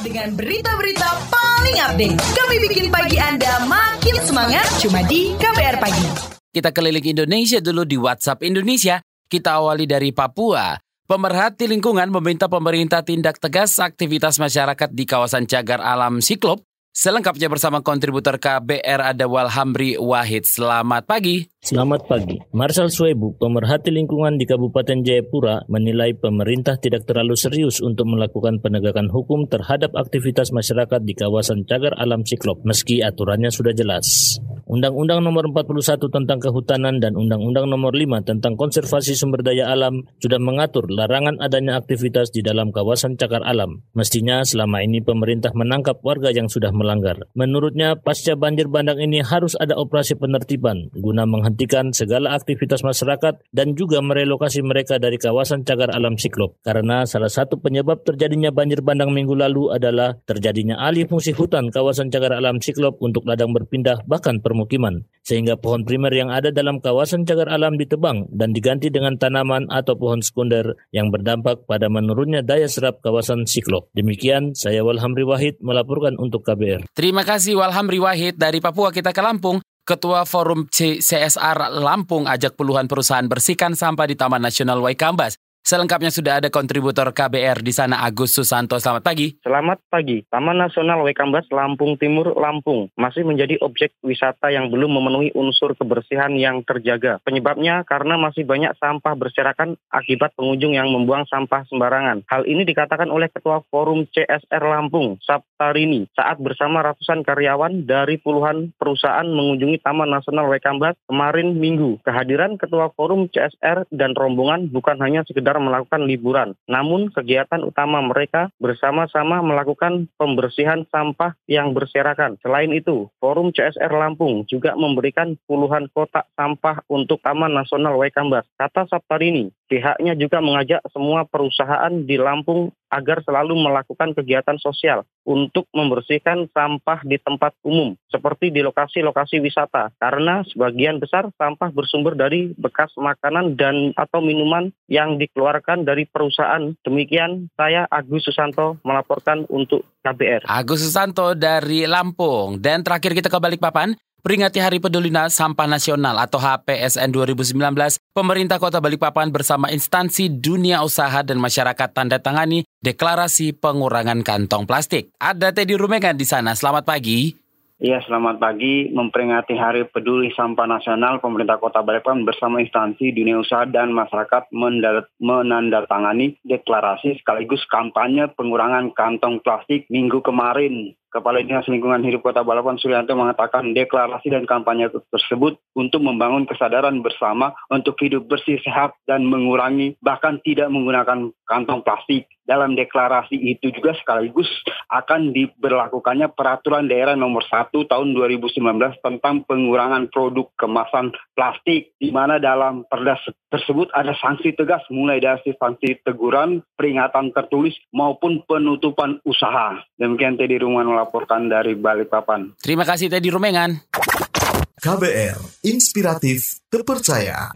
dengan berita-berita paling update. Kami bikin pagi Anda makin semangat cuma di KBR Pagi. Kita keliling Indonesia dulu di WhatsApp Indonesia. Kita awali dari Papua. Pemerhati lingkungan meminta pemerintah tindak tegas aktivitas masyarakat di kawasan cagar alam Siklop Selengkapnya bersama kontributor KBR ada Walhamri Wahid. Selamat pagi. Selamat pagi. Marshal Suebu, pemerhati lingkungan di Kabupaten Jayapura, menilai pemerintah tidak terlalu serius untuk melakukan penegakan hukum terhadap aktivitas masyarakat di kawasan cagar alam Siklop, meski aturannya sudah jelas. Undang-Undang Nomor 41 tentang Kehutanan dan Undang-Undang Nomor 5 tentang Konservasi Sumber Daya Alam sudah mengatur larangan adanya aktivitas di dalam kawasan cagar alam. Mestinya selama ini pemerintah menangkap warga yang sudah melanggar. Menurutnya, pasca banjir bandang ini harus ada operasi penertiban guna menghentikan segala aktivitas masyarakat dan juga merelokasi mereka dari kawasan cagar alam Siklop. Karena salah satu penyebab terjadinya banjir bandang minggu lalu adalah terjadinya alih fungsi hutan kawasan cagar alam Siklop untuk ladang berpindah bahkan permukiman. Sehingga pohon primer yang ada dalam kawasan cagar alam ditebang dan diganti dengan tanaman atau pohon sekunder yang berdampak pada menurunnya daya serap kawasan Siklop. Demikian saya Walhamri Wahid melaporkan untuk KBR. Terima kasih Walhamri Wahid dari Papua kita ke Lampung. Ketua Forum CSR Lampung ajak puluhan perusahaan bersihkan sampah di Taman Nasional Waikambas. Selengkapnya sudah ada kontributor KBR di sana Agus Susanto. Selamat pagi. Selamat pagi. Taman Nasional Waikambas Lampung Timur Lampung masih menjadi objek wisata yang belum memenuhi unsur kebersihan yang terjaga. Penyebabnya karena masih banyak sampah berserakan akibat pengunjung yang membuang sampah sembarangan. Hal ini dikatakan oleh Ketua Forum CSR Lampung, Saptarini, saat bersama ratusan karyawan dari puluhan perusahaan mengunjungi Taman Nasional Waikambas kemarin Minggu. Kehadiran Ketua Forum CSR dan rombongan bukan hanya sekedar sekedar melakukan liburan. Namun kegiatan utama mereka bersama-sama melakukan pembersihan sampah yang berserakan. Selain itu, Forum CSR Lampung juga memberikan puluhan kotak sampah untuk Taman Nasional Waikambas. Kata Saptarini, pihaknya juga mengajak semua perusahaan di Lampung agar selalu melakukan kegiatan sosial untuk membersihkan sampah di tempat umum seperti di lokasi-lokasi wisata karena sebagian besar sampah bersumber dari bekas makanan dan atau minuman yang dikeluarkan dari perusahaan. Demikian saya Agus Susanto melaporkan untuk KBR. Agus Susanto dari Lampung dan terakhir kita ke Balikpapan. Peringati Hari Peduli Sampah Nasional atau HPSN 2019, pemerintah Kota Balikpapan bersama instansi dunia usaha dan masyarakat tanda tangani deklarasi pengurangan kantong plastik. Ada Teddy Rumengan di sana. Selamat pagi. Iya, selamat pagi. Memperingati Hari Peduli Sampah Nasional, pemerintah Kota Balikpapan bersama instansi dunia usaha dan masyarakat menandatangani deklarasi sekaligus kampanye pengurangan kantong plastik minggu kemarin Kepala Dinas Lingkungan Hidup Kota Balapan Suryanto mengatakan deklarasi dan kampanye tersebut untuk membangun kesadaran bersama untuk hidup bersih sehat dan mengurangi bahkan tidak menggunakan kantong plastik. Dalam deklarasi itu juga sekaligus akan diberlakukannya peraturan daerah nomor 1 tahun 2019 tentang pengurangan produk kemasan plastik di mana dalam perda tersebut ada sanksi tegas mulai dari sanksi teguran, peringatan tertulis maupun penutupan usaha. Demikian Teddy Ruman melaporkan dari Balikpapan. Terima kasih Teddy Rumengan. KBR, inspiratif, terpercaya.